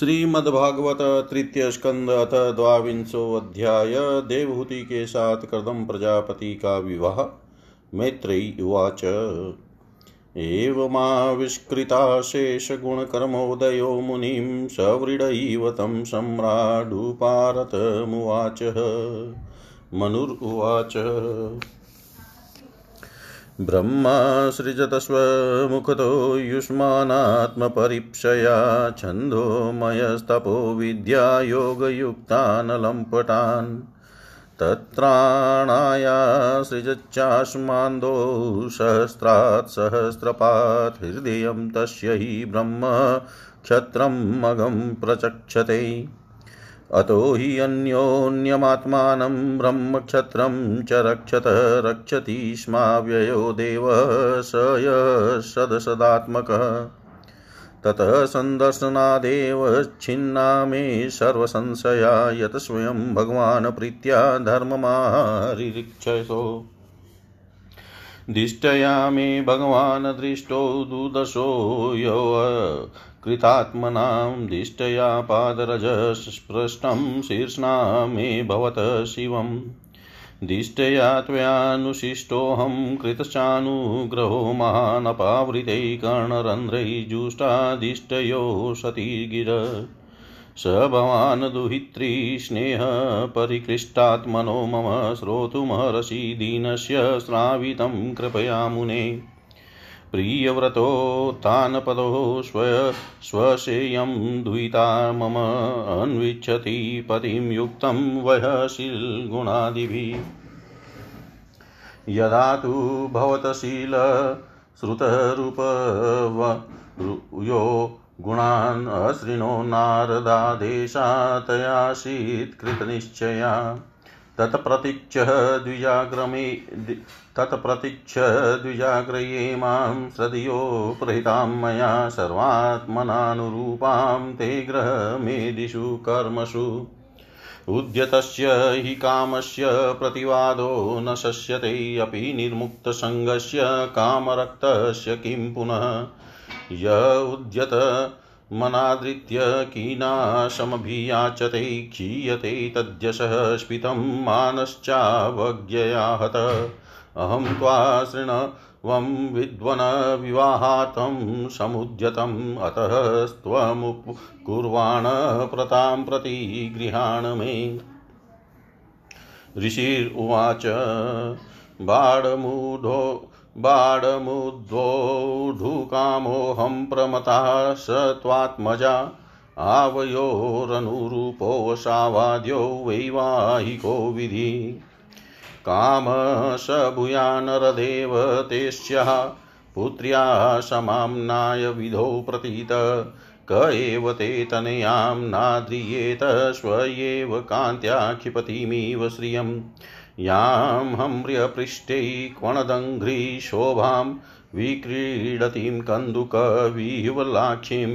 श्रीमद्भागवत तृतीय स्कंद अथ द्वांशो अध्याय देवहूति के साथ कर्दम प्रजापति का विवाह। मैत्रेयी उवाच। एवमाविष्कृता शेषगुणकर्मोदयो मुनिं सव्रीडैव तं सम्राडुपारतमुवाच मनुरुवाच ब्रह्मासृजतस्वमुखतो युष्मानात्मपरीक्षया छन्दोमयस्तपो विद्यायोगयुक्तान् लम्पटान् तत्राणाया सृजच्चास्मान्दो सहस्रात् सहस्रपात् हृदयं तस्य ब्रह्म क्षत्रं मगं प्रचक्षते। अतो हि अन्योन्यमात्मानं ब्रह्मक्षत्रं च रक्षत, रक्षति स्माव्ययो देवः स यः ततः सन्दर्शनादेव छिन्ना मे सर्वसंशया यत् स्वयं भगवान् प्रीत्या धर्ममारिक्षसो दिष्टया मे भगवान् दृष्टो दुदशो यो कृतात्मनां दिष्टया पादरजस्पृष्टं शीर्ष्णा मे भवत शिवम्। दिष्टया त्वयानुशिष्टोऽहं कृतश्चानुग्रहो महानपावृतै कर्णरन्ध्रै जुष्टादिष्टयो सती गिर स भवान् दुहित्री स्नेहपरिकृष्टात्मनो मम श्रोतुमहर्षि दीनस्य श्रावितं कृपया मुने। प्रियव्रतोत्थानपदो स्व स्वशेयं दुहिता मम अन्विच्छति पतिं युक्तं वयशीलगुणादिभिः यदा तु भवतशील श्रुतरूपयो गुणान् अशृणो नारदादेशातयासीत्कृतनिश्चया तत्प्रतीक्ष्य द्विजाग्रमे तत्प्रतीक्ष्य द्विजाग्रये माँ श्रद्धयो प्रहितां मया सर्वात्मनानुरूपां ते ग्रहमेदिषु कर्मसु उद्यतस्य हि कामस्य प्रतिवादो न शस्यते अपि निर्मुक्तसङ्गस्य कामरक्तस्य किं पुनः। य उद्यत मनादृत्य कीनाशमभियाचते, क्षीयते तद्यशः स्फितं मानश्चावज्ञया हत अहं त्वा शृणवं विद्वन विवाहार्थं समुद्यतम्, अतः स्त्वमुपकुर्वाण प्रतां प्रति गृहाण मे। ऋषिर्वाच बाणमूढो बाणमुद्वोढुकामोऽहं प्रमता स त्वात्मजा आवयोरनुरूपोऽवसावाद्यो वैवाहिको विधि। कामश भूयानरदेव तेस्यः पुत्र्या समाम्नाय विधौ प्रतीत। क एव ते तनयां नाद्रियेत स्वयेव कान्त्या क्षिपतिमिव श्रियम्। यां हम्र्यपृष्ठे क्वणदङ्घ्रिशोभां विक्रीडतीं कन्दुकविह्वलाक्षीं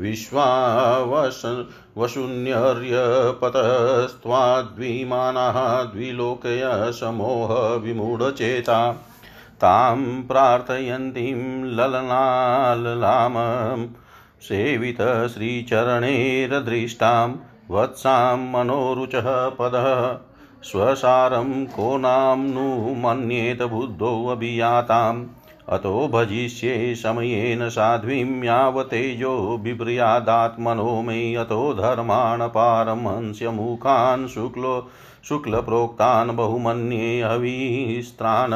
विश्वावस वशून्यर्यपतस्त्वाद्विमानाः द्विलोकय समोहविमूढचेता तां प्रार्थयन्तीं ललनाललामं सेवितश्रीचरणैरदृष्टां वत्सां मनोरुचः पदः स्वसारं को नाम्नु मन्येत बुद्धोऽभियाताम् अतो भजिष्ये समयेन साध्वीं यावतेजो बिभ्रियादात्मनो मे अतो धर्मान् पारमंस्यमुखान् शुक्लो शुक्लप्रोक्तान् बहुमन्ये हविस्त्रान्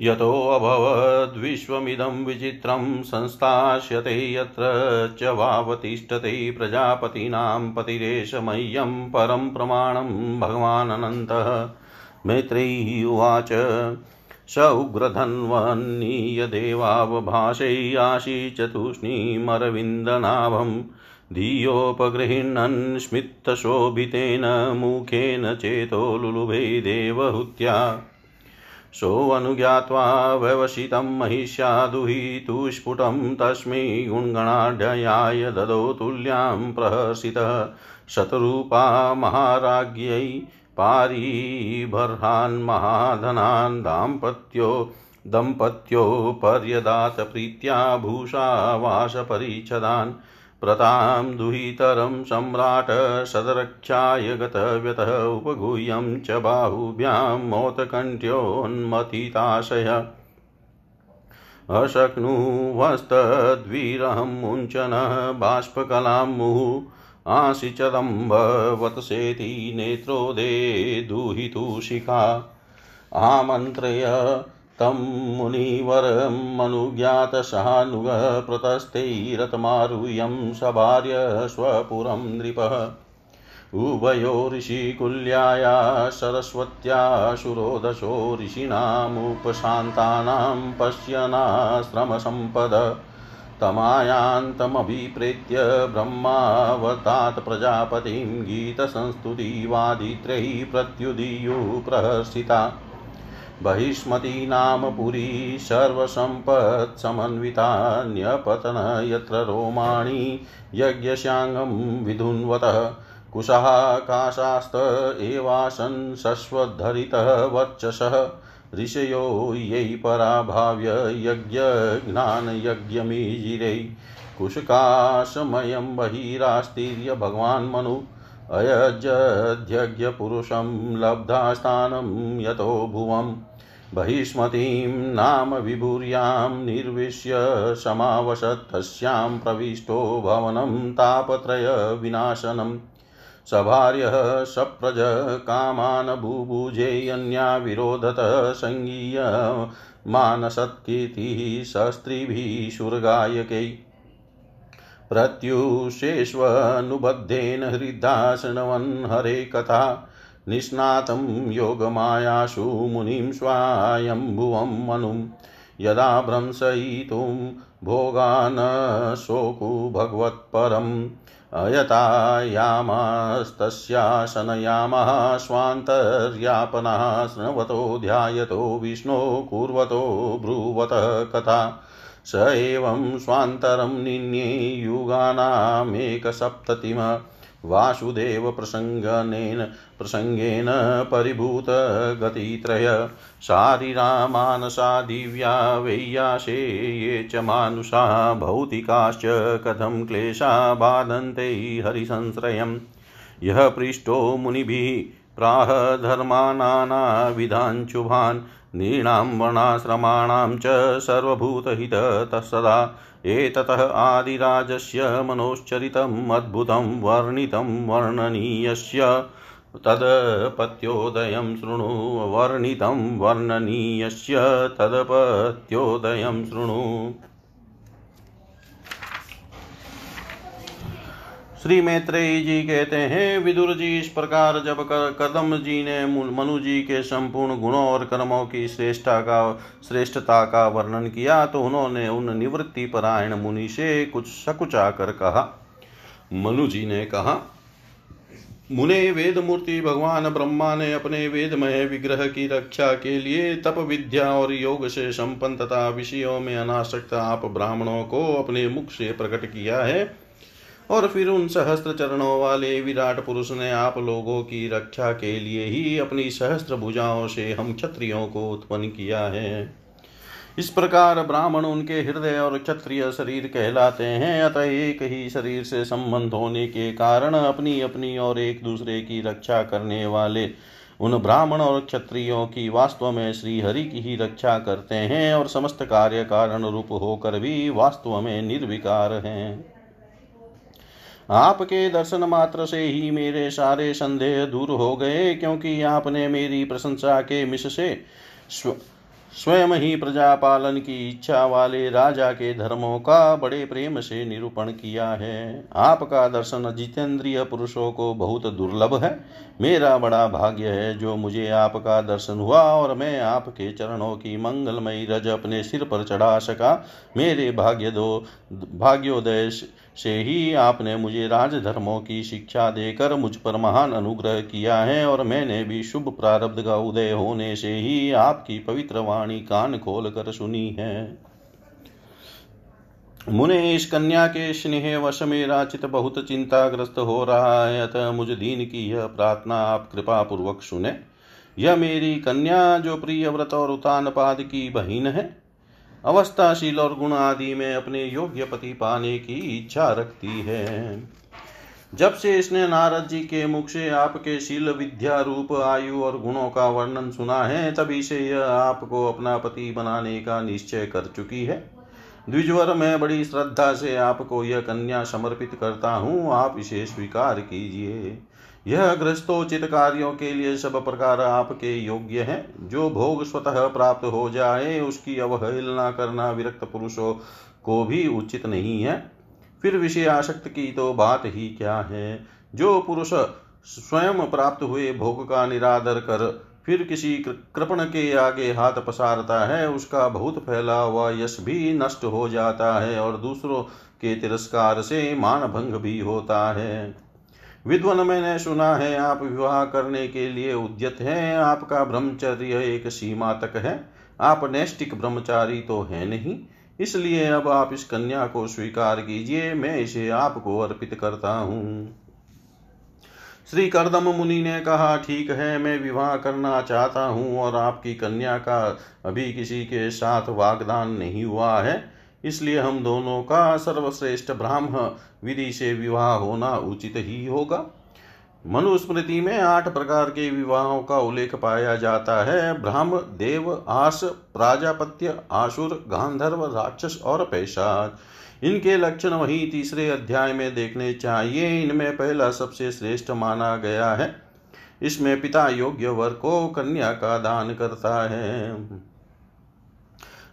यतोऽभवद्विश्वमिदं विचित्रं संस्थास्यते यत्र च वावतिष्ठते प्रजापतीनां पतिरेष मह्यं परं प्रमाणं भगवानन्तः मैत्रेयी उवाच स उग्रधन्वन्नीयदेवावभाषैयाशि चतुष्णीमरविन्दनाभं धियोपगृह्णन् स्मितशोभितेन मुखेन चेतो लुलुभे देवहूत्या। सोऽनुज्ञात्वा व्यवसितं महिष्यादुहितुस्फुटं तस्मै गुणगणाढ्याय ददौ तुल्यां प्रहसितः शतरूपा महाराज्ञै पारीबर्हान् महाधनान् दाम्पत्यो दम्पत्यो पर्यदात प्रीत्या भूषावासपरिच्छदान् प्रतां दुहितरं सम्राट् सदरक्षाय गतव्यतः उपगुह्यं च बाहुभ्यां मौतकण्ठ्योन्मथिताशय अशक्नुवस्तद्विरहं मुञ्चनः बाष्पकलां मुहुः आशिचदम्बवतसेति नेत्रोदे दुहितुशिखा आमन्त्रय तं मुनिवरमनुज्ञातशानुगः प्रतस्थैरतमारुह्यं सभार्य स्वपुरं नृपः। उभयो ऋषिकुल्याया सरस्वत्याशुरोदशो ऋषीणामुपशान्तानां पश्यनाश्रमसम्पद। तमायान्तमभिप्रेत्य ब्रह्मावतात् प्रजापतिं गीतसंस्तुतिवादित्रैः प्रत्युदीयुः प्रहर्षिता। बहिष्मती नाम पुरी सर्वसम्पत्समन्विता न्यपतन यत्र रोमाणि यज्ञशाङ्गं विधुन्वतः कुशाकाशास्त एवासन् शश्वद्धरितः वर्चसः ऋषयो यै पराभाव्य यज्ञज्ञानयज्ञमीजिरै कुशकाशमयं बहिरास्तीर्य भगवान् मनु अयजध्यज्ञपुरुषं लब्धास्थानं यतो भुवम् बहिष्मतीं नाम विभूर्यां निर्विश्य समावशत् प्रविष्टो भवनं तापत्रयविनाशनम् सभार्यः सप्रज कामान् बुभुजेयन्या विरोधत सङ्गीय मानसत्कीर्तिः शस्त्रिभिः शुरगायकै। प्रत्युषेष्वनुबद्धेन हृदा शृण्वन् हरे कथा निष्णातं योगमायासु मुनिं स्वायम्भुवं मनुं। यदा भ्रंसयितुं भोगान् शोकु भगवत्परम् अयतायामस्तस्याशनयामः स्वान्तर्यापनः शृण्वतो ध्यायतो विष्णो कुर्वतो ब्रुवतः कथा। स एवं स्वान्तरं निन्ये युगानामेकसप्ततिम। वासुदेवप्रसङ्गनेन प्रसङ्गेन परिभूतगतित्रय। शारीरामानसा दिव्या वैयाशे ये च मानुषा भौतिकाश्च कथं क्लेशा बाधन्ते हरिसंश्रयम्। यः पृष्टो मुनिभिः प्राह धर्मानानाविधाञ्चुभान् नृणां वर्णाश्रमाणां च तत्सदा एततः आदिराजस्य मनोश्चरितम् अद्भुतं वर्णितं वर्णनीयस्य तदपत्योदयं शृणु वर्णितं वर्णनीयस्य तदपत्योदयं शृणु श्री मैत्रेयी जी कहते हैं विदुर जी इस प्रकार जब कदम जी ने मनु जी के संपूर्ण गुणों और कर्मों की श्रेष्ठता का श्रेष्ठता का वर्णन किया तो उन्होंने उन निवृत्ति परायण मुनि से कुछ सकुचा कर कहा। मनु जी ने कहा, मुने वेद मूर्ति भगवान ब्रह्मा ने अपने वेदमय विग्रह की रक्षा के लिए तप विद्या और योग से संपन्न तथा विषयों में अनासक्त आप ब्राह्मणों को अपने मुख से प्रकट किया है। और फिर उन सहस्त्र चरणों वाले विराट पुरुष ने आप लोगों की रक्षा के लिए ही अपनी सहस्त्र भुजाओं से हम क्षत्रियों को उत्पन्न किया है। इस प्रकार ब्राह्मण उनके हृदय और क्षत्रिय शरीर कहलाते हैं। अतः एक ही शरीर से संबंध होने के कारण अपनी अपनी और एक दूसरे की रक्षा करने वाले उन ब्राह्मण और क्षत्रियों की वास्तव में श्री हरि की ही रक्षा करते हैं और समस्त कार्य कारण रूप होकर भी वास्तव में निर्विकार हैं। आपके दर्शन मात्र से ही मेरे सारे संदेह दूर हो गए, क्योंकि आपने मेरी प्रशंसा के मिश से स्वयं ही प्रजा पालन की इच्छा वाले राजा के धर्मों का बड़े प्रेम से निरूपण किया है। आपका दर्शन जितेंद्रिय पुरुषों को बहुत दुर्लभ है। मेरा बड़ा भाग्य है जो मुझे आपका दर्शन हुआ, और मैं आपके चरणों की मंगलमयी रज अपने सिर पर चढ़ा सका। मेरे भाग्य दो भाग्योदय से ही आपने मुझे राजधर्मों की शिक्षा देकर मुझ पर महान अनुग्रह किया है और मैंने भी शुभ प्रारब्ध का उदय होने से ही आपकी पवित्र वाणी कान खोल कर सुनी है। मुने, इस कन्या के स्नेह वश मेरा चित बहुत चिंताग्रस्त हो रहा है, अतः मुझ दीन की यह प्रार्थना आप कृपा पूर्वक सुने। यह मेरी कन्या, जो प्रिय व्रत और उतान पाद की बहिन है अवस्थाशील और गुण आदि में अपने योग्य पति पाने की इच्छा रखती है। जब से इसने नारद जी के मुख से आपके शील विद्या रूप, आयु और गुणों का वर्णन सुना है, तभी से यह आपको अपना पति बनाने का निश्चय कर चुकी है। द्विजवर, मैं बड़ी श्रद्धा से आपको यह कन्या समर्पित करता हूँ, आप इसे स्वीकार कीजिए। यह ग्रस्तोचित कार्यों के लिए सब प्रकार आपके योग्य है। जो भोग स्वतः प्राप्त हो जाए, उसकी अवहेलना करना विरक्त पुरुषों को भी उचित नहीं है। फिर विषय आसक्त की तो बात ही क्या है? जो पुरुष स्वयं प्राप्त हुए भोग का निरादर कर फिर किसी कृपण के आगे हाथ पसारता है, उसका बहुत फैला हुआ यश भी नष्ट हो जाता है और दूसरों के तिरस्कार से मान भंग भी होता है। विद्वन मैंने सुना है, आप विवाह करने के लिए उद्यत हैं, आपका ब्रह्मचर्य एक सीमा तक है। आप नैष्टिक ब्रह्मचारी तो है नहीं, इसलिए अब आप इस कन्या को स्वीकार कीजिए, मैं इसे आपको अर्पित करता हूँ। श्री करदम मुनि ने कहा, ठीक है, मैं विवाह करना चाहता हूँ और आपकी कन्या का अभी किसी के साथ वागदान नहीं हुआ है। इसलिए हम दोनों का सर्वश्रेष्ठ ब्राह्म विधि से विवाह होना उचित ही होगा। मनुस्मृति में आठ प्रकार के विवाहों का उल्लेख पाया जाता है। ब्राह्म, देव, आस, प्राजापत्य, आसुर, गांधर्व, राक्षस और पैशाच इनके लक्षण वही तीसरे अध्याय में देखने चाहिए। इनमें पहला सबसे श्रेष्ठ माना गया है। इसमें पिता योग्य वर को कन्या का दान करता है।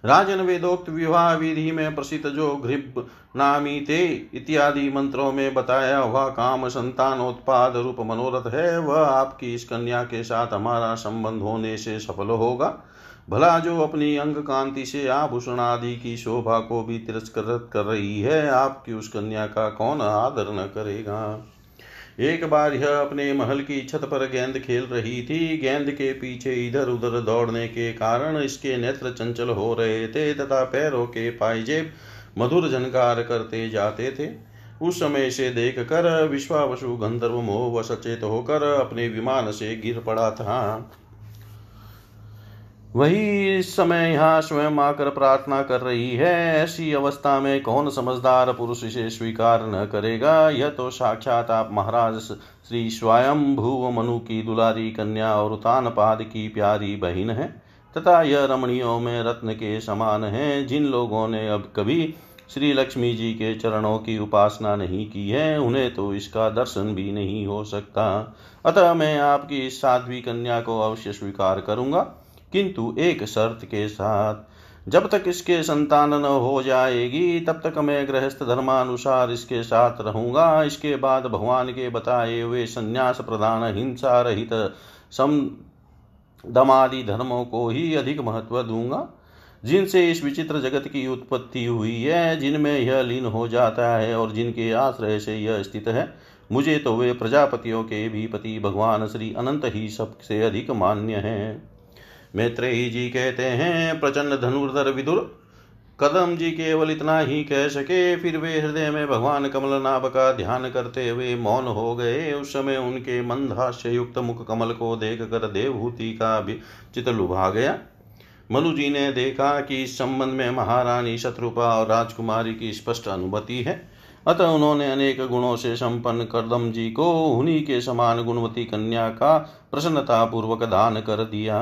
राजन वेदोक्त विवाह विधि में प्रसिद्ध जो घृप नामी ते इत्यादि मंत्रों में बताया हुआ काम संतानोत्पाद रूप मनोरथ है, वह आपकी इस कन्या के साथ हमारा संबंध होने से सफल होगा। भला जो अपनी अंग कांति से आभूषण आदि की शोभा को भी तिरस्कृत कर रही है, आपकी उस कन्या का कौन आदर न करेगा? एक बार यह अपने महल की छत पर गेंद खेल रही थी। गेंद के पीछे इधर उधर दौड़ने के कारण इसके नेत्र चंचल हो रहे थे तथा पैरों के पाइजेब मधुर झनकार करते जाते थे। उस समय से देख कर विश्वावसु गंधर्व मोह व सचेत होकर अपने विमान से गिर पड़ा था। वही इस समय यहाँ स्वयं आकर प्रार्थना कर रही है। ऐसी अवस्था में कौन समझदार पुरुष इसे स्वीकार न करेगा? यह तो साक्षात आप महाराज श्री स्वयं भूव मनु की दुलारी कन्या और उतान पाद की प्यारी बहन है, तथा यह रमणियों में रत्न के समान है। जिन लोगों ने अब कभी श्री लक्ष्मी जी के चरणों की उपासना नहीं की है, उन्हें तो इसका दर्शन भी नहीं हो सकता। अतः मैं आपकी इस साध्वी कन्या को अवश्य स्वीकार करूँगा। किंतु एक शर्त के साथ, जब तक इसके संतान न हो जाएगी, तब तक मैं गृहस्थ धर्मानुसार इसके साथ रहूँगा। इसके बाद भगवान के बताए हुए संन्यास प्रदान हिंसा रहित सम दमादि धर्मों को ही अधिक महत्व दूँगा। जिनसे इस विचित्र जगत की उत्पत्ति हुई है, जिनमें यह लीन हो जाता है और जिनके आश्रय से यह स्थित है, मुझे तो वे प्रजापतियों के भी पति भगवान श्री अनंत ही सबसे अधिक मान्य हैं। मैत्रेयी जी कहते हैं, प्रचंड धनुर्धर विदुर, कदम जी केवल इतना ही कह सके, फिर वे हृदय में भगवान कमल नाभ का ध्यान करते हुए मौन हो गए। उस समय उनके मंदहास्य युक्त मुख कमल को देख कर देवभूति का भी चित लुभा गया। मनु जी ने देखा कि इस संबंध में महारानी शत्रुपा और राजकुमारी की स्पष्ट अनुभूति है। अतः उन्होंने अनेक गुणों से संपन्न करदम जी को उन्हीं के समान गुणवती कन्या का प्रसन्नता पूर्वक दान कर दिया।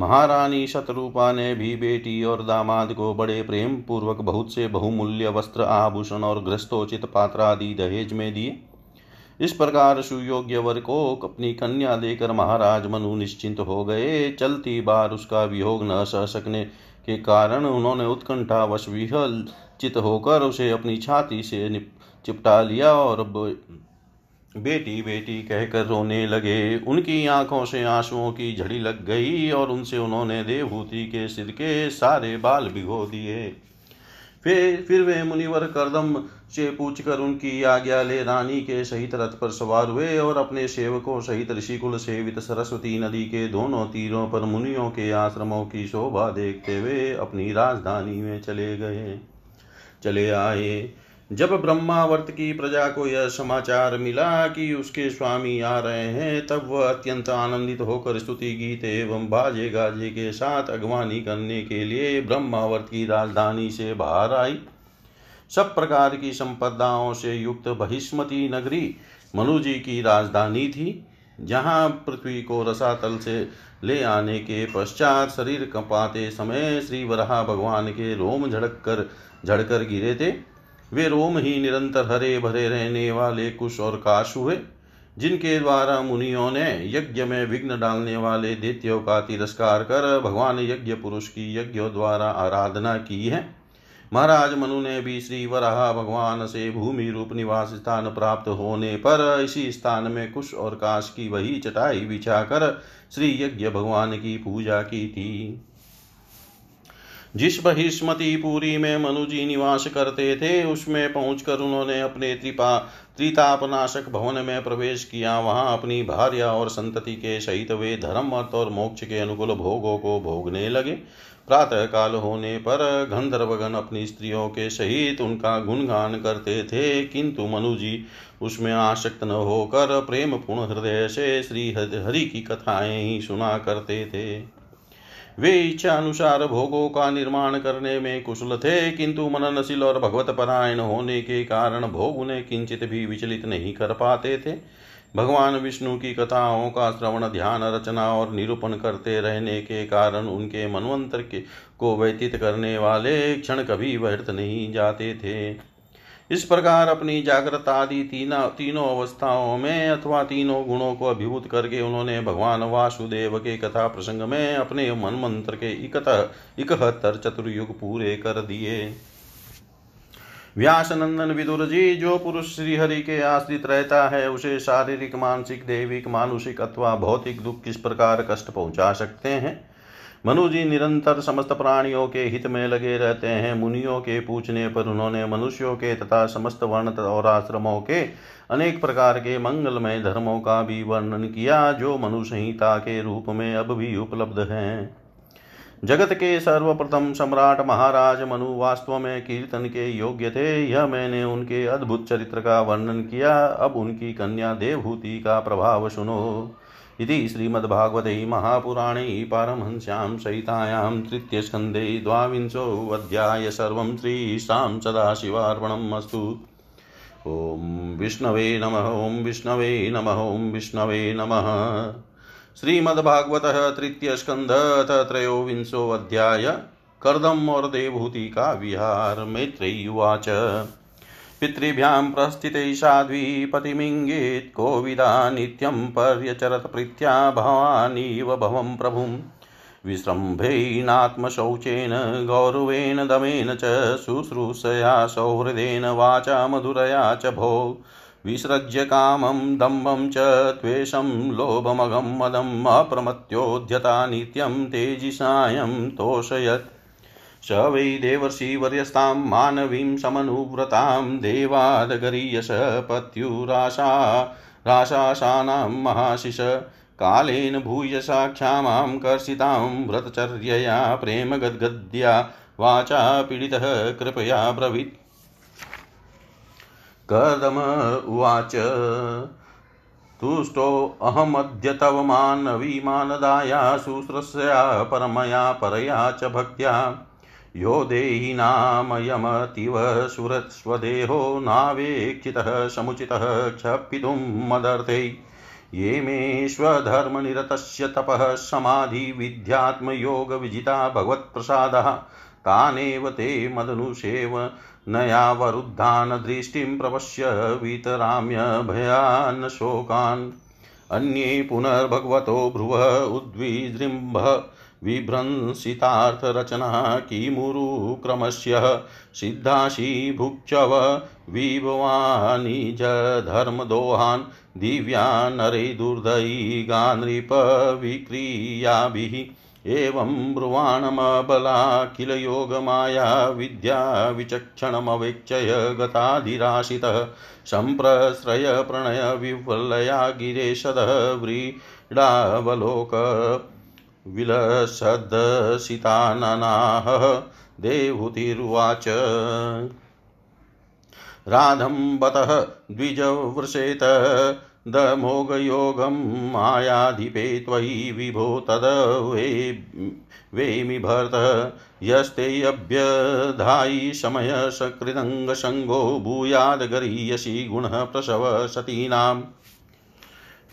महारानी शतरूपा ने भी बेटी और दामाद को बड़े प्रेम पूर्वक बहुत से बहुमूल्य वस्त्र, आभूषण और ग्रस्तोचित पात्र आदि दहेज में दिए। इस प्रकार सुयोग्य वर को अपनी कन्या देकर महाराज मनु निश्चिंत हो गए। चलती बार उसका वियोग न सह सकने के कारण उन्होंने उत्कंठावश विहल चित होकर उसे अपनी छाती से चिपटा लिया और बेटी बेटी कहकर रोने लगे। उनकी आँखों से आंसुओं की झड़ी लग गई और उनसे उन्होंने देवभूति के सिर के सारे बाल भिगो दिए। फिर फिर वे मुनिवर करदम से पूछकर उनकी आज्ञा ले रानी के सहित रथ पर सवार हुए और अपने सेवकों सहित ऋषिकुल सेवित सरस्वती नदी के दोनों तीरों पर मुनियों के आश्रमों की शोभा देखते हुए अपनी राजधानी में चले गए। चले आए। जब ब्रह्मावर्त की प्रजा को यह समाचार मिला कि उसके स्वामी आ रहे हैं, तब वह अत्यंत आनंदित होकर स्तुति गीत एवं बाजे गाजे के साथ अगवानी करने के लिए ब्रह्मावर्त की राजधानी से बाहर आई। सब प्रकार की संपदाओं से युक्त बहिष्मती नगरी मनु जी की राजधानी थी, जहाँ पृथ्वी को रसातल से ले आने के पश्चात शरीर कपाते समय श्री वराह भगवान के रोम झड़क कर झड़कर गिरे थे। वे रोम ही निरंतर हरे भरे रहने वाले कुश और काश हुए, जिनके द्वारा मुनियों ने यज्ञ में विघ्न डालने वाले दैत्यों का तिरस्कार कर भगवान यज्ञ पुरुष की यज्ञों द्वारा आराधना की है। महाराज मनु ने भी श्री वराह भगवान से भूमि रूप निवास स्थान प्राप्त होने पर इसी स्थान में कुश और काश की वही चटाई बिछाकर श्री यज्ञ भगवान की पूजा की थी। जिस बहिष्मती पुरी में मनुजी निवास करते थे, उसमें पहुंचकर उन्होंने अपने त्रिपा, त्रितापनाशक भवन में प्रवेश किया। वहाँ अपनी भार्य और संतति के सहित वे धर्म अर्थ और मोक्ष के अनुकूल भोगों को भोगने लगे। प्रातः काल होने पर गंधर्वगण अपनी स्त्रियों के सहित उनका गुणगान करते थे, किंतु मनुजी उसमें आसक्त न होकर प्रेम पूर्ण हृदय से श्री हरि की कथाएँ ही सुना करते थे। वे इच्छा अनुसार भोगों का निर्माण करने में कुशल थे, किंतु मननशील और भगवत परायण होने के कारण भोग उन्हें किंचित भी विचलित नहीं कर पाते थे। भगवान विष्णु की कथाओं का श्रवण, ध्यान, रचना और निरूपण करते रहने के कारण उनके मनवंतर के को व्यतीत करने वाले क्षण कभी व्यर्थ नहीं जाते थे। इस प्रकार अपनी जागृत आदि तीना, तीनों अवस्थाओं में अथवा तीनों गुणों को अभिभूत करके उन्होंने भगवान वासुदेव के कथा प्रसंग में अपने मन मंत्र के इकहत्तर चतुर्युग पूरे कर दिए। व्यास नंदन विदुर जी, जो पुरुष श्री हरि के आश्रित रहता है, उसे शारीरिक, मानसिक, देविक, मानुषिक अथवा भौतिक दुख किस प्रकार कष्ट पहुँचा सकते हैं? मनु जी निरंतर समस्त प्राणियों के हित में लगे रहते हैं। मुनियों के पूछने पर उन्होंने मनुष्यों के तथा समस्त वर्ण और आश्रमों के अनेक प्रकार के मंगलमय धर्मों का भी वर्णन किया, जो मनु संहिता के रूप में अब भी उपलब्ध हैं। जगत के सर्वप्रथम सम्राट महाराज मनु वास्तव में कीर्तन के योग्य थे। यह मैंने उनके अद्भुत चरित्र का वर्णन किया। अब उनकी कन्या देवभूति का प्रभाव सुनो। इति श्रीमद्भागवते महापुराणे पारमहंस्यां सहितायां तृतीयस्कन्धे द्वाविंशोऽध्याय सर्वं श्रीशां सदाशिवार्पणम् अस्तु। ॐ विष्णवे नमः, ॐ विष्णवे नमः, ॐ विष्णवे नमः। श्रीमद्भागवतः तृतीयस्कन्धः त्रयोविंशोऽध्याय। कर्दम और देवहूति का विहार मैत्रेयी उवाच। पितृभ्यां प्रस्थिते साध्वी पतिमिङ्गेत् कोविदा नित्यं पर्यचरत प्रीत्या भवानीव भवं प्रभुं विसृम्भेनात्मशौचेन गौरवेण दमेन च शुश्रूषया, सौहृदेन, वाचा मधुरया च भो। विसृज्य कामं, दम्भं च त्वेषं लोभमगं, मदम्, अप्रमत्योद्यता नित्यं तेजिसायं तोषयत्। स वै देवर्षिवर्यस्तां मानवीं समनुव्रतां देवादगरीयश पत्युराशा राशासानां महाशिष कालेन भूयसा क्षामां कर्षितां व्रतचर्यया प्रेमगद्गद्या वाचा पीडितः कृपया ब्रवीत्। कदम उवाच तुष्टोऽहमद्य तव मानवीमानदाया शुश्रस्या परमया, परया च भक्त्या। यो देहिनामयमतीव सुरस्वदेहो नावेक्षितः समुचितः क्षपितुं मदर्थे। ये मे स्वधर्मनिरतस्य तपः समाधिविद्यात्मयोगविजिता भगवत्प्रसादः। तानेव ते मदनुषेव नयावरुद्धान् दृष्टिं प्रपश्य वितराम्य भयान् शोकान् अन्ये पुनर्भगवतो भ्रुवः उद्विजृम्भ विभ्रंसितार्थरचना किमुरुक्रमस्य सिद्धाशी भुक्चव विभवानिजधर्मदोहान् दिव्या नरे दुर्दयिगा नृपविक्रियाभिः एवं ब्रुवाणमबला योगमाया विद्या विचक्षणमवेक्षय गताधिराशितः सम्प्रश्रय प्रणयविवलया गिरेशदः व्रीडावलोक विलसदसिताननाः देवहूतिरुवाच राधं बतः द्विजवृषेत, दमोघयोगं मायाधिपे त्वयि विभो तद वे वेमि भरत यस्तेऽभ्यधायि समयसकृदङ्गसङ्गो भूयाद्गरीयसि गुणः प्रसव सतीनाम्।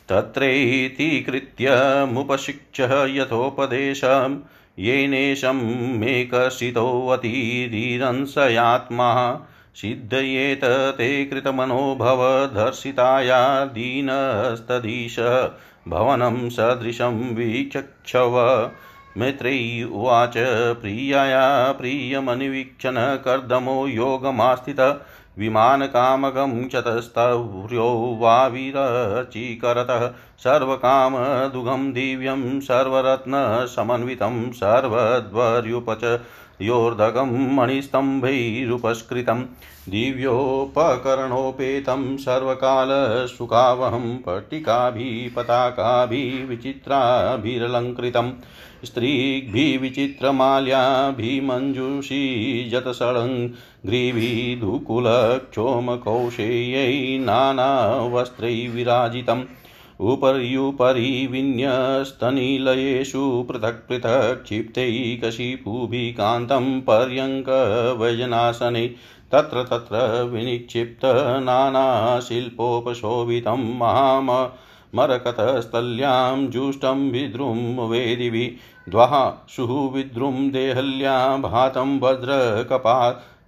तत्रैतीकृत्यमुपशिक्ष्य यथोपदेशं येनेशं मेकसितोऽतिरिरंसयात्मा सिद्धयेत ते कृतमनो भवधर्षिताया दीनस्तदीश, भवनं सदृशं विचक्षव। मैत्रेयी उवाच, प्रियाया प्रियमनिवीक्षण कर्दमो योगमास्थित विमानकामकं चतस्तौर्यो वाविरचीकरतः सर्वकामदुघं दिव्यं सर्वरत्नसमन्वितं सर्वद्वर्युपच योर्धकं मणिस्तम्भैरुपस्कृतं दिव्योपकरणोपेतं सर्वकालसुखावहं पट्टिकाभिः पताकाभिः विचित्राभिरलङ्कृतम् स्त्रीभिविचित्रमाल्याभिमञ्जूषी जतसळङ्घ्रिभिदुकुलक्षोमकौशेयै नानावस्त्रैः विराजितम् उपर्युपरि विन्यस्तनिलयेषु पृथक् पृथक् क्षिप्तैकशिपुभिः कान्तं पर्यङ्कवयनासने तत्र तत्र विनिक्षिप्तनानाशिल्पोपशोभितं महाम मरकतस्थल्यां जुष्टं विद्रुं वेदिभिः द्वः शुः विद्रुं देहल्या भातं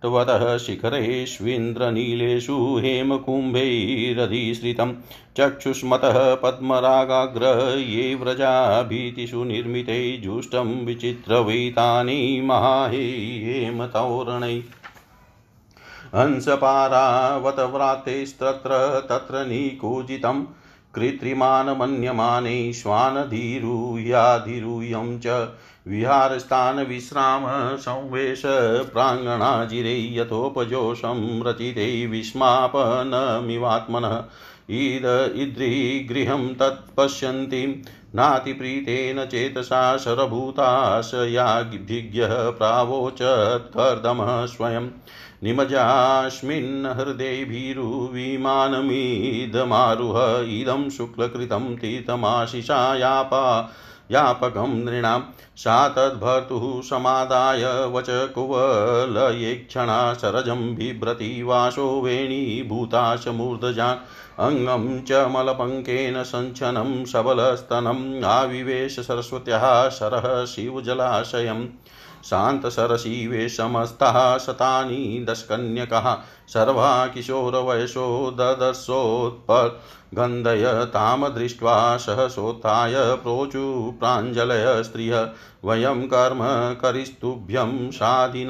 वज्रकपाटवतः शिखरेष्विन्द्रनीलेषु हेमकुम्भैरधिश्रितं चक्षुष्मतः पद्मरागाग्र ये व्रजाभीतिषु निर्मिते जुष्टं विचित्रवैतानि महाहे हेमतौरणै। हंसपारावतव्रातेस्तत्र तत्र निकूजितम् कृत्रिमानमन्यमाने श्वानधीरुह्याधिरूयं च विहारस्थानविश्राम संवेश प्राङ्गणाजिरे यथोपजोषं रचिते विस्मापनमिवात्मनः। ईद इद्रिगृहं तत्पश्यन्तीं नातिप्रीतेन चेतसा शरभूताशयाभिज्ञः प्रावोचत् कर्दमः स्वयम् निमजास्मिन् हृदयभीरुविमानमिदमारुह इदं शुक्लकृतं तीतमाशिषायापा यापकं नृणां सा तद्भर्तुः समादाय वच कुवलयेक्षणा सरजं बिभ्रति वाशो वेणीभूताश मूर्धजान् अङ्गं च मलपङ्केन सञ्चनं सबलस्तनम्। आविवेश सरस्वत्यः शरः शिवजलाशयम्। शान्तसरसीवे समस्ताः शतानि दशकन्यकः सर्वा किशोरवयसो ददर्शोत्पगन्धय तां दृष्ट्वा सहसोत्थाय प्रोचु प्राञ्जलय स्त्रिय वयं कर्म करिस्तुभ्यं साधिन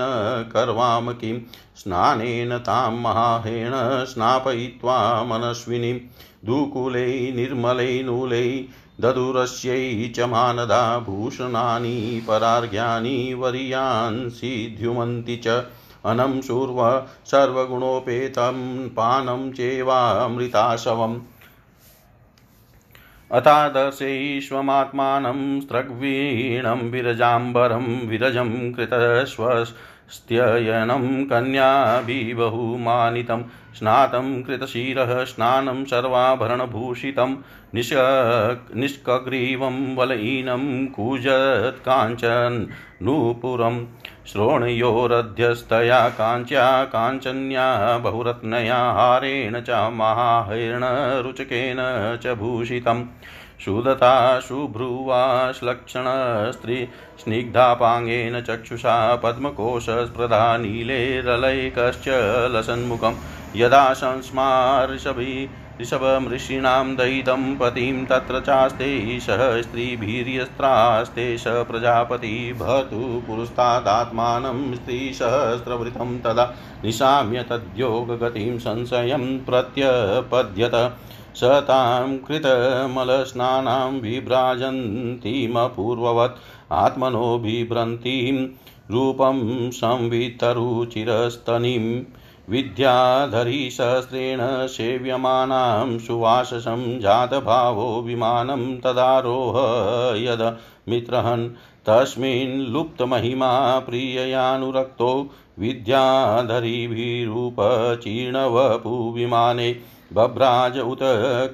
करवाम किं? स्नानेन तां महाहेण स्नापयित्वा मनस्विनीं। दुकूलै, निर्मलै, नूलै ददुरस्यै च मानदा भूषणानि, परार्घ्यानि वरीयान्सि द्युमन्ति च। अनं शूर्व सर्वगुणोपेतं पानं चेवामृताशवम्। अतादर्शैष्वमात्मानं स्रग्वीणं विरजाम्बरं विरजं कृतस्वस्त्ययनं कन्याभिबहुमानितं, स्नातं कृतशिरः, स्नानं सर्वाभरणभूषितं निश निष्कग्रीवं वलयीनं कूजत्काञ्चनूपुरं श्रोणयोरध्यस्तया काञ्च्या काञ्चन्या बहुरत्नया हारेण च महाहैर्णरुचकेन च भूषितम् सुदता शुभ्रुवा श्लक्षणस्त्री स्निग्धापाङ्गेन चक्षुषा पद्मकोशस्प्रदा नीलेरलैकश्च लसन्मुखं, यदा संस्मार्षभि ऋषभमृषीणां दयितं पतिं, तत्र चास्ते, सह स्त्रीभिर्यस्त्रास्ते स प्रजापति, भवतु पुरस्तादात्मानं स्त्रीसहस्रवृतं तदा निशाम्य तद्योगगतिं संशयं प्रत्यपद्यत। स तां कृतमलस्नानां विभ्राजन्तीमपूर्ववत् आत्मनो बिभ्रन्तीं रूपं संवितरुचिरस्तनीम् विद्याधरीशस्त्रेण सेव्यमानां सुवाससं जातभावो विमानं तदारोह यद मित्रहन् तस्मिन् लुप्तमहिमा प्रिययानुरक्तो विद्याधरीभिरूपचीर्णवपुविमाने बभ्राज उत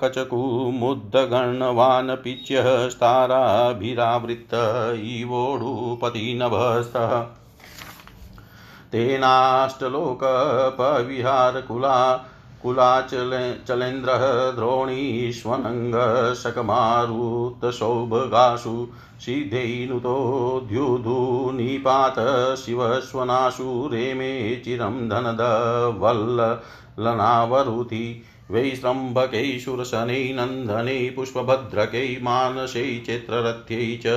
कचकुमुद्दगण्वान् पिच्यः स्ताराभिरावृत्त इवोडुपतिनभस्तः तेनाष्टलोकपविहारकुला कुलाचलेन्द्रः द्रोणीष्वनङ्गशकमारुतसौभगासु सिद्धैनुतोऽध्युधुनिपात शिवस्वनासु रेमे चिरं धनदवल्लनावरुति वैश्रम्भकै शूरशनै नन्दनै पुष्पभद्रकै मानसै चैत्ररथ्यै च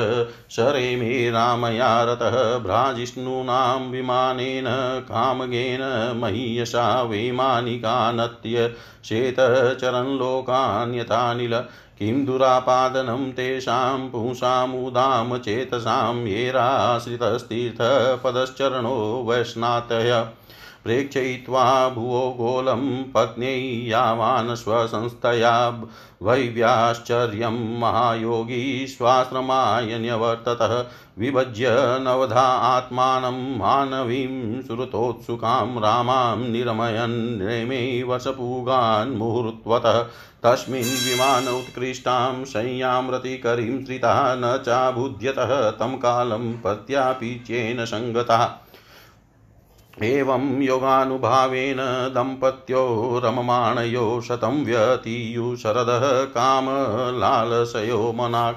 शरेमे रामया रतः भ्राजिष्णूनां विमानेन कामगेन महीयसा वैमानिकानत्य शेतचरन्लोकान्यथानिल किं दुरापादनं तेषां पुंसामुदां चेतसां येराश्रितस्तीर्थपदश्चरणो वैष्णातय। प्रेक्षयित्वा भुवो गोलं पत्न्यै यावान् स्वसंस्थया वैव्याश्चर्यं महायोगी स्वाश्रमाय न्यवर्ततः विभज्य नवधा आत्मानं मानवीं सुरतोत्सुकां रामां निरमयन् रेमे वशपूगान् मुहूर्त्वतः तस्मिन् विमान उत्कृष्टां संयामृतिकरीं श्रिता न चाबुध्यतः तं कालं पत्यापि चेन एवं योगानुभावेन दम्पत्यो रममाणयो शतं व्यतीयु शरदः कामलालसयो मनाक्।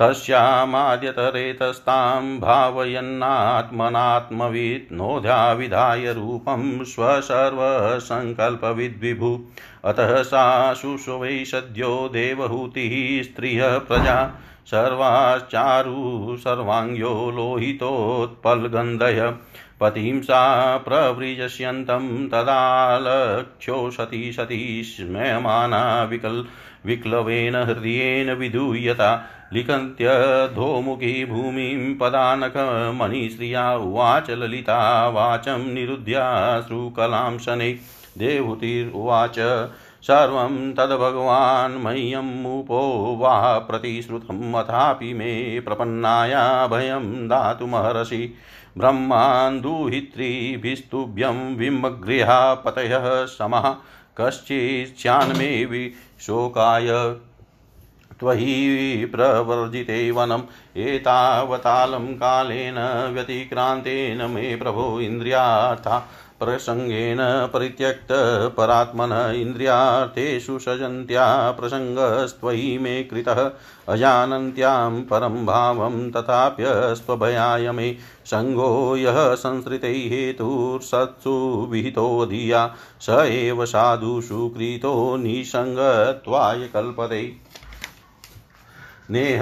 तस्यामाद्यतरेतस्तां भावयन्नात्मनात्मवित् नोध्याविधाय रूपं स्वसर्वसङ्कल्पविद्विभु। अतः सा शुश्वै सद्यो देवहूतिः स्त्रियः प्रजा। सर्वाश्चारु सर्वाङ्ग्यो लोहितोत्पलगन्धय। पतिं सा प्रव्रजस्यन्तं तदालक्ष्यो सती सती स्मयमाना विकल् विक्लवेन हृदयेन विधूयता लिखन्त्यधोमुखी भूमिं पदानकमणिश्रिया उवाच ललिता वाचं निरुध्याश्रुकलां शनै देवहूतिरुवाच सर्वं तद्भगवान् मह्यमुपो वा प्रतिश्रुतम् अथापि मे प्रपन्नाया भयं दातुमहर्षि ब्रह्मान्दुहित्रीभिस्तुभ्यं विमगृहा पतयः समः कश्चिच्छान्मे विशोकाय त्वयि प्रवर्जिते वनम् एतावतालं कालेन व्यतिक्रान्तेन मे प्रभो इन्द्रियार्था प्रसङ्गेन परित्यक्तपरात्मन इन्द्रियार्थेषु सजन्त्या प्रसङ्गस्त्वयि मे कृतः अजानन्त्यां परं भावं तथाप्यस्त्वभयाय मे सङ्गो यः संसृतै हेतुर्सत्सु विहितो धिया स एव साधुषु कृतो निसङ्गत्वाय कल्पते। नेह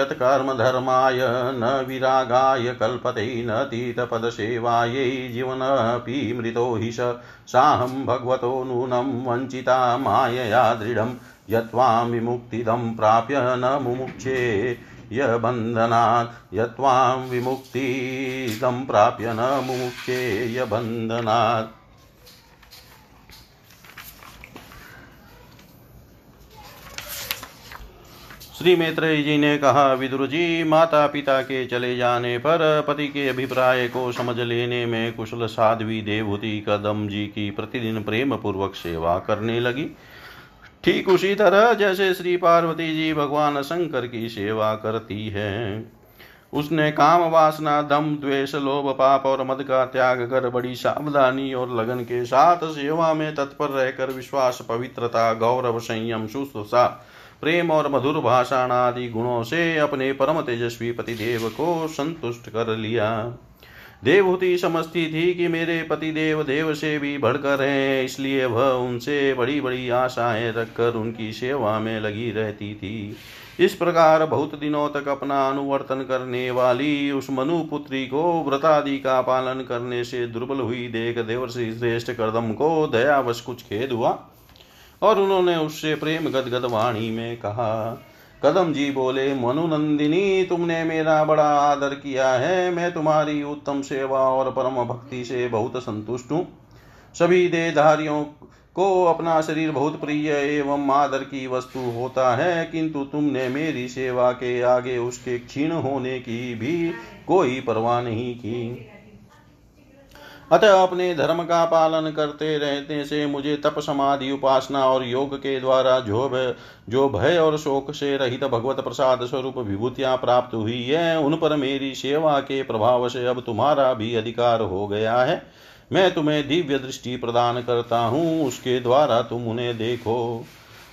यत्कर्मधर्माय न विरागाय कल्पते न तीतपदसेवायै जीवनपि मृतो हि स। साहं भगवतो नूनं वञ्चिता मायया दृढं। यत्त्वां विमुक्तिदं प्राप्य न मुमुक्षे। यबन्धनात् यत्त्वां विमुक्तिदं प्राप्य न मुमुक्षे। यबन्धनात् श्री मैत्रेय जी ने कहा विदुर जी माता पिता के चले जाने पर पति के अभिप्राय को समझ लेने में कुशल साध्वी देवहूति कदम जी की प्रतिदिन प्रेम पूर्वक सेवा करने लगी। ठीक उसी तरह जैसे श्री पार्वती जी भगवान शंकर की सेवा करती है। उसने काम वासना, दम, द्वेष, लोभ, पाप और मद का त्याग कर बड़ी सावधानी और लगन के साथ सेवा में तत्पर रहकर विश्वास, पवित्रता, गौरव, संयम, सुश्रुषा प्रेम और मधुर भाषण आदि गुणों से अपने परम तेजस्वी पतिदेव को संतुष्ट कर लिया। देवहूति समझती थी कि मेरे पति देव देव से भी बढ़कर हैं, इसलिए वह उनसे बड़ी बड़ी आशाएँ रखकर उनकी सेवा में लगी रहती थी। इस प्रकार बहुत दिनों तक अपना अनुवर्तन करने वाली उस मनु पुत्री को व्रतादि का पालन करने से दुर्बल हुई देख देवर्षि श्रेष्ठ करदम को दयावश कुछ खेद हुआ। और उन्होंने उससे प्रेम गदगद वाणी में कहा, कदम जी बोले मनुनंदिनी तुमने मेरा बड़ा आदर किया है। मैं तुम्हारी उत्तम सेवा और परम भक्ति से बहुत संतुष्ट हूँ। सभी देहधारियों को अपना शरीर बहुत प्रिय एवं आदर की वस्तु होता है, किंतु तुमने मेरी सेवा के आगे उसके क्षीण होने की भी कोई परवाह नहीं की। अतः अपने धर्म का पालन करते रहने से मुझे तप समाधि उपासना और योग के द्वारा जो भय जो भय और शोक से रहित भगवत प्रसाद स्वरूप विभूतियाँ प्राप्त हुई है, उन पर मेरी सेवा के प्रभाव से अब तुम्हारा भी अधिकार हो गया है। मैं तुम्हें दिव्य दृष्टि प्रदान करता हूँ, उसके द्वारा तुम उन्हें देखो।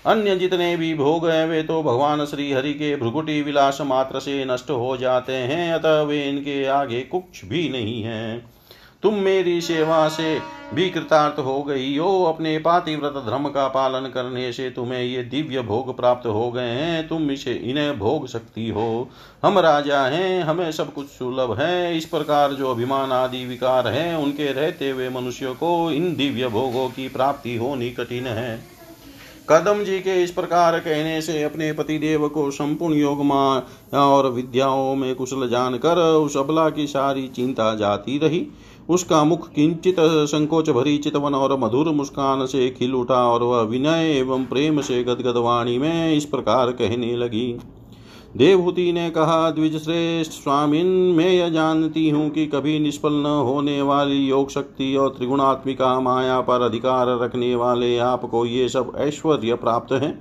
अन्य जितने भी भोग हैं, वे तो भगवान श्री हरि के भ्रुकुटी विलास मात्र से नष्ट हो जाते हैं, अतः वे इनके आगे कुछ भी नहीं है। तुम मेरी सेवा से भी कृतार्थ हो गई हो। अपने पातिव्रत धर्म का पालन करने से तुम्हें ये दिव्य भोग प्राप्त हो गए हैं। तुम इसे इन्हें भोग सकती हो। हम राजा हैं, हमें सब कुछ सुलभ है। इस प्रकार जो अभिमान आदि विकार हैं, उनके रहते हुए मनुष्यों को इन दिव्य भोगों की प्राप्ति होनी कठिन है। कदम जी के इस प्रकार कहने से अपने पति देव को संपूर्ण योग और विद्याओं में कुशल जानकर उस अबला की सारी चिंता जाती रही। उसका मुख किंचित संकोच भरी चितवन और मधुर मुस्कान से खिल उठा और वह विनय एवं प्रेम से गदगद वाणी में इस प्रकार कहने लगी। देवहूति ने कहा, द्विज श्रेष्ठ स्वामिन, मैं यह जानती हूँ कि कभी निष्फल न होने वाली योग शक्ति और त्रिगुणात्मिका माया पर अधिकार रखने वाले आपको ये सब ऐश्वर्य प्राप्त है।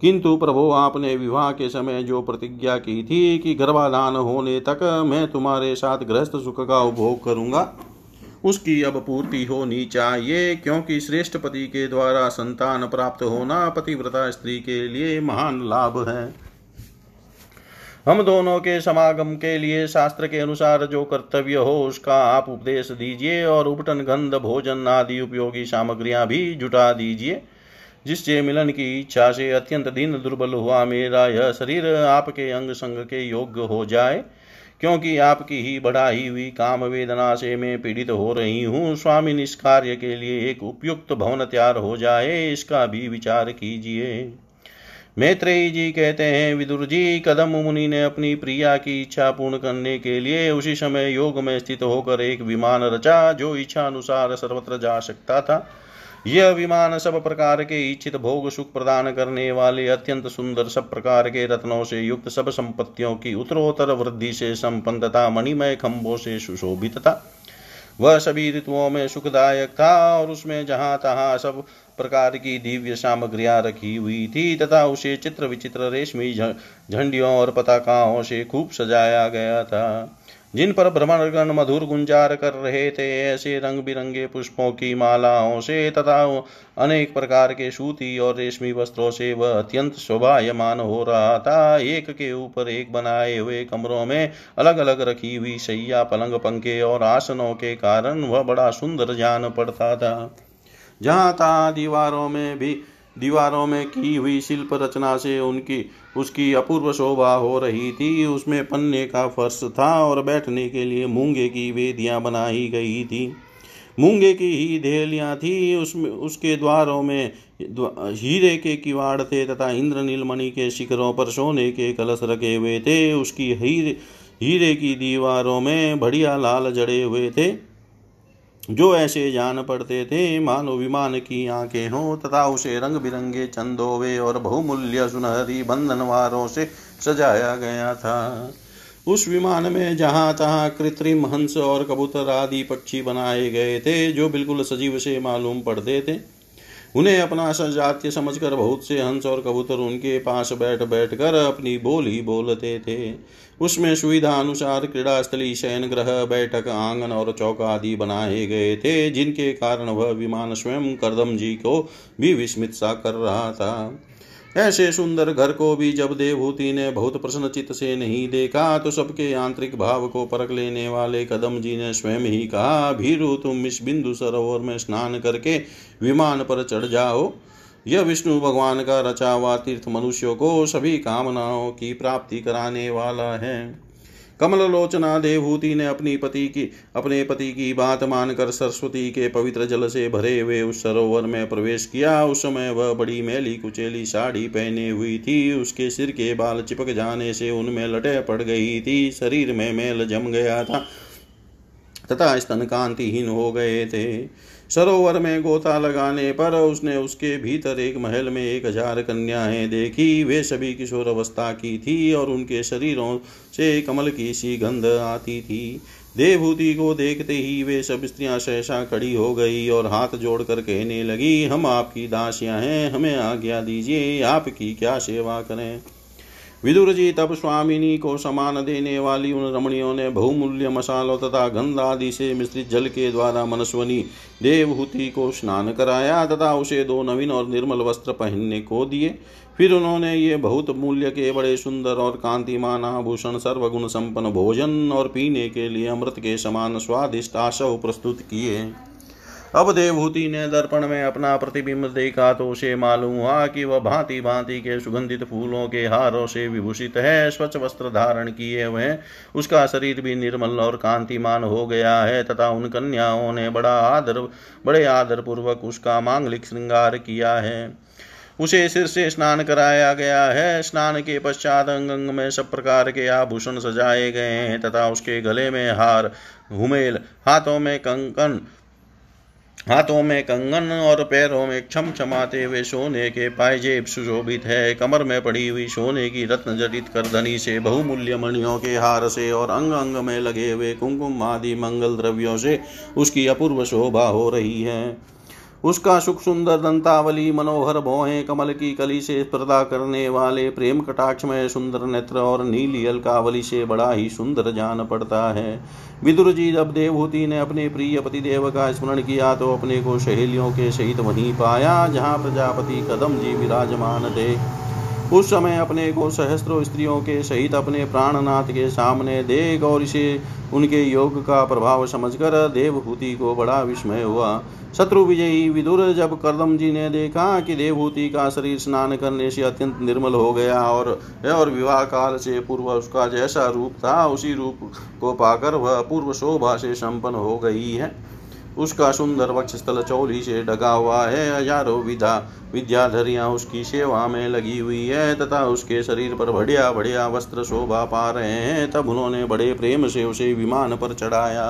किंतु प्रभु, आपने विवाह के समय जो प्रतिज्ञा की थी कि गर्भाधान होने तक मैं तुम्हारे साथ गृहस्थ सुख का उपभोग करूँगा उसकी अब पूर्ति होनी चाहिए, क्योंकि श्रेष्ठ पति के द्वारा संतान प्राप्त होना पतिव्रता स्त्री के लिए महान लाभ है। हम दोनों के समागम के लिए शास्त्र के अनुसार जो कर्तव्य हो, उसका आप उपदेश दीजिए और उपटन, गंध, भोजन आदि उपयोगी सामग्रियाँ भी जुटा दीजिए, जिससे मिलन की इच्छा से अत्यंत दिन दुर्बल हुआ मेरा यह शरीर आपके अंग संग के योग्य हो जाए। क्योंकि आपकी ही बढ़ाई हुई काम वेदना से मैं पीड़ित हो रही हूँ। स्वामी इस कार्य के लिए एक उपयुक्त भवन तैयार हो जाए, इसका भी विचार कीजिए। मैत्रेयी जी कहते हैं, विदुर जी, कदम मुनि ने अपनी प्रिया की इच्छा पूर्ण करने के लिए उसी समय योग में स्थित होकर एक विमान रचा, जो इच्छा अनुसार सर्वत्र जा सकता था। यह विमान सब प्रकार के इच्छित भोग सुख प्रदान करने वाले अत्यंत सुंदर सब प्रकार के रत्नों से युक्त सब संपत्तियों की उत्तरोत्तर वृद्धि से संपन्न तथा मणिमय खंभों से सुशोभित था वह सभी ऋतुओं में सुखदायक था और उसमें जहाँ तहां सब प्रकार की दिव्य सामग्रियाँ रखी हुई थी तथा उसे चित्र विचित्र रेशमी झंडियों और पताकाओं से खूब सजाया गया था। जिन पर भ्रमणगण मधुर गुंजार कर रहे थे, ऐसे रंग बिरंगे पुष्पों की मालाओं से तथा अनेक प्रकार के सूती और रेशमी वस्त्रों से वह अत्यंत शोभायमान हो रहा था। एक के ऊपर एक बनाए हुए कमरों में अलग अलग रखी हुई सैया पलंग पंखे और आसनों के कारण वह बड़ा सुंदर जान पड़ता था। जहाँ तहाँ दीवारों में भी, दीवारों में की हुई शिल्प रचना से उनकी उसकी अपूर्व शोभा हो रही थी। उसमें पन्ने का फर्श था और बैठने के लिए मूँगे की वेदियाँ बनाई गई थी। मूँगे की ही देहलियाँ थी। उसमें उसके द्वारों में हीरे के किवाड़ थे तथा इंद्र नीलमणि के शिखरों पर सोने के कलश रखे हुए थे। उसकी हीरे हीरे की दीवारों में बढ़िया लाल जड़े हुए थे। जो ऐसे जान पड़ते थे, मानो विमान की आँखें हों तथा उसे रंग बिरंगे चंदोवे और बहुमूल्य सुनहरी बंधनवारों से सजाया गया था। उस विमान में जहाँ तहाँ कृत्रिम हंस और कबूतर आदि पक्षी बनाए गए थे, जो बिल्कुल सजीव से मालूम पड़ते थे उन्हें अपना सजात्य समझकर बहुत से हंस और कबूतर उनके पास बैठ बैठ कर अपनी बोली बोलते थे। उसमें सुविधा अनुसार क्रीड़ा स्थली शयन ग्रह, बैठक, आँगन और चौका आदि बनाए गए थे, जिनके कारण वह विमान स्वयं करदम जी को भी विस्मित सा कर रहा था। ऐसे सुंदर घर को भी जब देवभूति ने बहुत प्रश्नचित से नहीं देखा तो सबके आंतरिक भाव को परख लेने वाले कदम जी ने स्वयं ही कहा, भीरु, तुम इस बिंदु सरोवर में स्नान करके विमान पर चढ़ जाओ। यह विष्णु भगवान का रचा हुआ तीर्थ मनुष्यों को सभी कामनाओं की प्राप्ति कराने वाला है। कमल लोचना ने अपनी पति की, अपने पति की बात मानकर सरस्वती के पवित्र जल से भरे हुए उस सरोवर में प्रवेश किया। उस समय वह बड़ी मैली कुचेली साड़ी पहने हुई थी। उसके सिर के बाल चिपक जाने से उनमें लटे पड़ गई थी। शरीर में मैल जम गया था तथा स्तन कांतिहीन हो गए थे। सरोवर में गोता लगाने पर उसने उसके भीतर एक महल में एक हज़ार कन्याएँ देखी। वे सभी किशोर अवस्था की थी और उनके शरीरों से कमल की सी गंध आती थी। देवभूति को देखते ही वे सब स्त्रियाँ सहसा खड़ी हो गई और हाथ जोड़कर कहने लगी, हम आपकी दासियाँ हैं, हमें आज्ञा दीजिए, आपकी क्या सेवा करें? विदुर जी तब स्वामिनी को समान देने वाली उन रमणियों ने बहुमूल्य मसालों तथा गंध आदि से मिश्रित जल के द्वारा मनस्वनी देवहूति को स्नान कराया तथा उसे दो नवीन और निर्मल वस्त्र पहनने को दिए। फिर उन्होंने ये बहुत मूल्य के बड़े सुंदर और कांतिमान आभूषण, सर्वगुण संपन्न भोजन और पीने के लिए अमृत के समान स्वादिष्ट आशव प्रस्तुत किए। अब देवभूति ने दर्पण में अपना प्रतिबिंब देखा तो उसे मालूम हुआ कि वह भांति भांति के सुगंधित फूलों के हारों से विभूषित है, स्वच्छ वस्त्र धारण किए हुए उसका शरीर भी निर्मल और कांतिमान हो गया है तथा उन कन्याओं ने बड़ा आदर, बड़े आदर पूर्वक उसका मांगलिक श्रृंगार किया है। उसे सिर से स्नान कराया गया है। स्नान के पश्चात अंग अंग में सब प्रकार के आभूषण सजाए गए हैं तथा उसके गले में हार, घुमेल, हाथों में कंकन हाथों में कंगन और पैरों में छम छमाते हुए सोने के पायजेब सुशोभित है। कमर में पड़ी हुई सोने की रत्न जटित करधनी से बहुमूल्य मणियों के हार से और अंग अंग में लगे हुए कुंकुम आदि मंगल द्रव्यों से उसकी अपूर्व शोभा हो रही है। उसका सुख सुंदर दंतावली, मनोहर भोहे, कमल की कली से स्पर्धा करने वाले प्रेम कटाक्ष में सुंदर नेत्र और नीली अलकावली से बड़ा ही सुंदर जान पड़ता है। विदुर जी जब देवहूति ने अपने प्रिय पति देव का स्मरण किया तो अपने को सहेलियों के सहित वहीं पाया, जहाँ प्रजापति कदम जी विराजमान थे। उस समय अपने को सहस्त्रों स्त्रियों के सहित अपने प्राणनाथ के सामने देख और इसे उनके योग का प्रभाव समझकर देवभूति को बड़ा विस्मय हुआ। शत्रु विजयी विदुर जब करदम जी ने देखा कि देवभूति का शरीर स्नान करने से अत्यंत निर्मल हो गया और और विवाह काल से पूर्व उसका जैसा रूप था, उसी रूप को पाकर वह पूर्व शोभा से संपन्न हो गई है। उसका सुंदर वक्ष स्थल चौली से ढका हुआ है। हज़ारों विधा विद्याधरियाँ उसकी सेवा में लगी हुई है तथा उसके शरीर पर बढ़िया बढ़िया वस्त्र शोभा पा रहे हैं। तब उन्होंने बड़े प्रेम से उसे विमान पर चढ़ाया।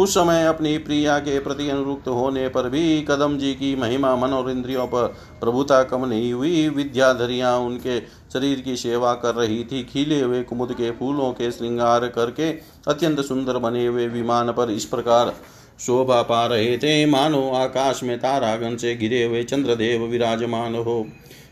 उस समय अपनी प्रिया के प्रति अनुरुक्त होने पर भी कदम जी की महिमा, मन और इंद्रियों पर प्रभुता कम नहीं हुई। विद्याधरियाँ उनके शरीर की सेवा कर रही थी। खिले हुए कुमुद के फूलों के श्रृंगार करके अत्यंत सुंदर बने हुए विमान पर इस प्रकार शोभा पा रहे थे। मानो आकाश में तारागण से घिरे हुए चंद्रदेव विराजमान हो।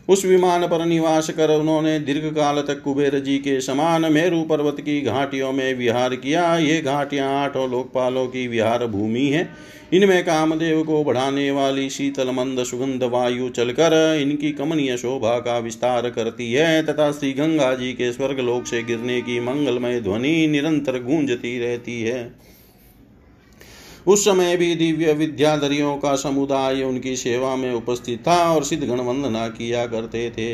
उस विमान पर निवास कर उन्होंने दीर्घ काल तक कुबेर जी के समान मेरु पर्वत की घाटियों में विहार किया। ये घाटियाँ आठों लोकपालों की विहार भूमि है। इनमें कामदेव को बढ़ाने वाली शीतल मंद सुगंध वायु चलकर इनकी कमनीय शोभा का विस्तार करती है तथा श्री गंगा जी के स्वर्गलोक से गिरने की मंगलमय ध्वनि निरंतर गूंजती रहती है। उस समय भी दिव्य विद्याधरियों का समुदाय उनकी सेवा में उपस्थित था और सिद्धगण वंदना किया करते थे।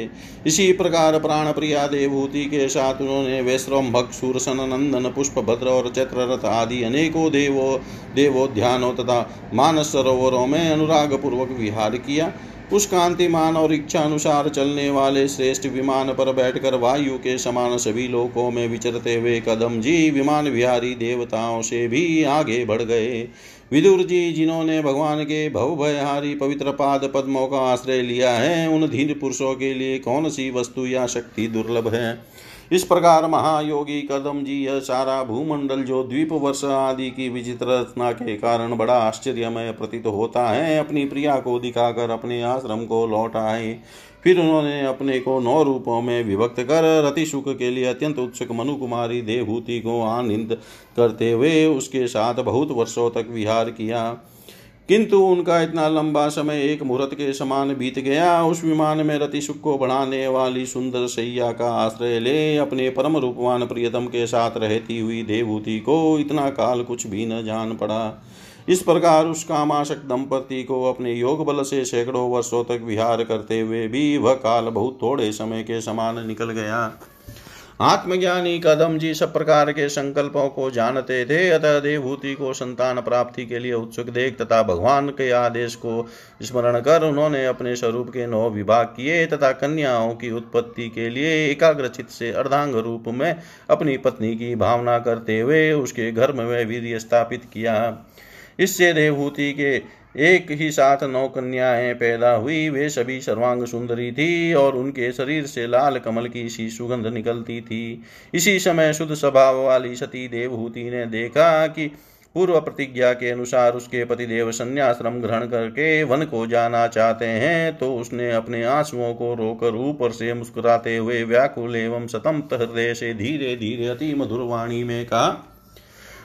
इसी प्रकार प्राण प्रिया देवभूति के साथ उन्होंने वैश्रम्भक सूरसन नंदन पुष्प भद्र और चैत्ररथ आदि अनेकों देवो देवोध्यानों तथा मानस सरोवरों में अनुराग पूर्वक विहार किया। उस कांतिमान और इच्छा अनुसार चलने वाले श्रेष्ठ विमान पर बैठकर वायु के समान सभी लोकों में विचरते हुए कदम जी, विमान विहारी देवताओं से भी आगे बढ़ गए। विदुर जी, जिन्होंने भगवान के भवभयहारी पवित्र पाद पद्मों का आश्रय लिया है, उन धीर पुरुषों के लिए कौन सी वस्तु या शक्ति दुर्लभ है? इस प्रकार महायोगी कदम जी, यह सारा भूमंडल जो द्वीप वर्ष आदि की विचित्र रचना के कारण बड़ा आश्चर्यमय प्रतीत होता है, अपनी प्रिया को दिखाकर, अपने आश्रम को लौट आए। फिर उन्होंने अपने को नौ रूपों में विभक्त कर रति सुख के लिए अत्यंत उत्सुक मनु कुमारी देवभूति को आनंद करते हुए उसके साथ बहुत वर्षों तक विहार किया। किंतु उनका इतना लंबा समय एक मुहूर्त के समान बीत गया। उस विमान में रति सुख को बढ़ाने वाली सुंदर सैया का आश्रय ले अपने परम रूपवान प्रियतम के साथ रहती हुई देवभूति को इतना काल कुछ भी न जान पड़ा। इस प्रकार उस कामाशक दंपति को अपने योग बल से सैकड़ों वर्षों तक विहार करते हुए भी वह काल बहुत थोड़े समय के समान निकल गया। आत्मज्ञानी कदम जी सब प्रकार के संकल्पों को जानते थे, अतः देवभूति को संतान प्राप्ति के लिए उत्सुक देख तथा भगवान के आदेश को स्मरण कर उन्होंने अपने स्वरूप के नौ विभाग किए तथा कन्याओं की उत्पत्ति के लिए एकाग्रचित से अर्धांग रूप में अपनी पत्नी की भावना करते हुए उसके घर में वीर्य स्थापित किया। इससे देवभूति के एक ही साथ नौ कन्याएँ पैदा हुई, वे सभी सर्वांग सुंदरी थी और उनके शरीर से लाल कमल की सी सुगंध निकलती थी। इसी समय शुद्ध स्वभाव वाली सती देवहूति ने देखा कि पूर्व प्रतिज्ञा के अनुसार उसके पतिदेव संन्याश्रम ग्रहण करके वन को जाना चाहते हैं तो उसने अपने आंसुओं को रोकर ऊपर से मुस्कुराते हुए व्याकुल एवं सतम हृदय से धीरे धीरे अति मधुर वाणी में कहा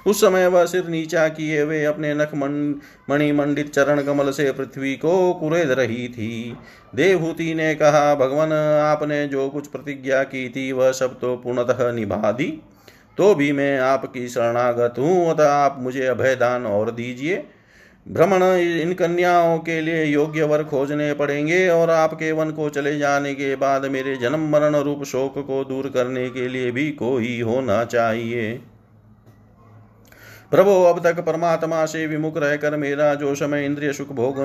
उस समय वह सिर नीचा किए हुए अपने नख मणिमंडित चरण कमल से पृथ्वी को कुरेद रही थी। देवहूति ने कहा, भगवान, आपने जो कुछ प्रतिज्ञा की थी, वह सब तो पूर्णतः निभा दी तो भी मैं आपकी शरणागत हूँ, अतः आप मुझे अभयदान और दीजिए। भ्रमण, इन कन्याओं के लिए योग्य वर खोजने पड़ेंगे और आपके वन को चले जाने के बाद मेरे जन्म मरण रूप शोक को दूर करने के लिए भी कोई होना चाहिए। प्रभो, अब तक परमात्मा से विमुख रहकर मेरा जो समय इंद्रिय सुख भोग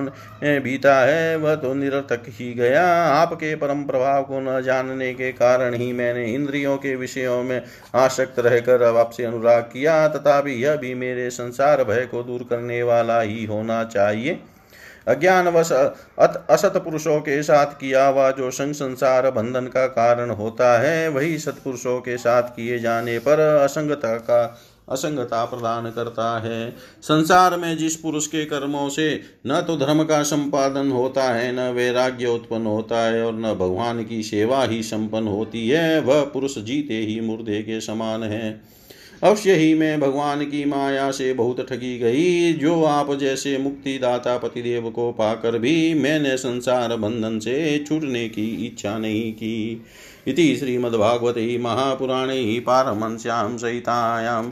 बीता है, वह तो निरर्थक ही गया। आपके परम प्रभाव को न जानने के कारण ही मैंने इंद्रियों के विषयों में आसक्त रहकर अब आपसे अनुराग किया। तथापि यह भी मेरे संसार भय को दूर करने वाला ही होना चाहिए। अज्ञानवश असत पुरुषों के साथ किया हुआ जो संग संसार बंधन का कारण होता है, वही सत्पुरुषों के साथ किए जाने पर असंगता का असंगता प्रदान करता है। संसार में जिस पुरुष के कर्मों से न तो धर्म का संपादन होता है, न वैराग्य उत्पन्न होता है और न भगवान की सेवा ही संपन्न होती है, वह पुरुष जीते ही मुर्दे के समान है। अवश्य ही मैं भगवान की माया से बहुत ठगी गई। जो आप जैसे मुक्तिदाता पतिदेव को पाकर भी मैंने संसार बंधन से छूटने की इच्छा नहीं की। इति श्रीमद्भागवते महापुराणे पारमश्याम सहितायां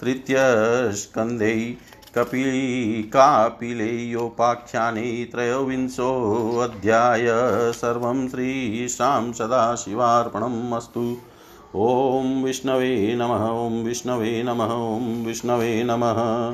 तृतीयस्कन्धे कपिकापिलेयोपाख्याने त्रयोविंशोऽध्याय सर्वं श्रीशां सदाशिवार्पणम् अस्तु। ॐ विष्णवे नमः, ॐ विष्णवे नमः, ॐ विष्णवे नमः।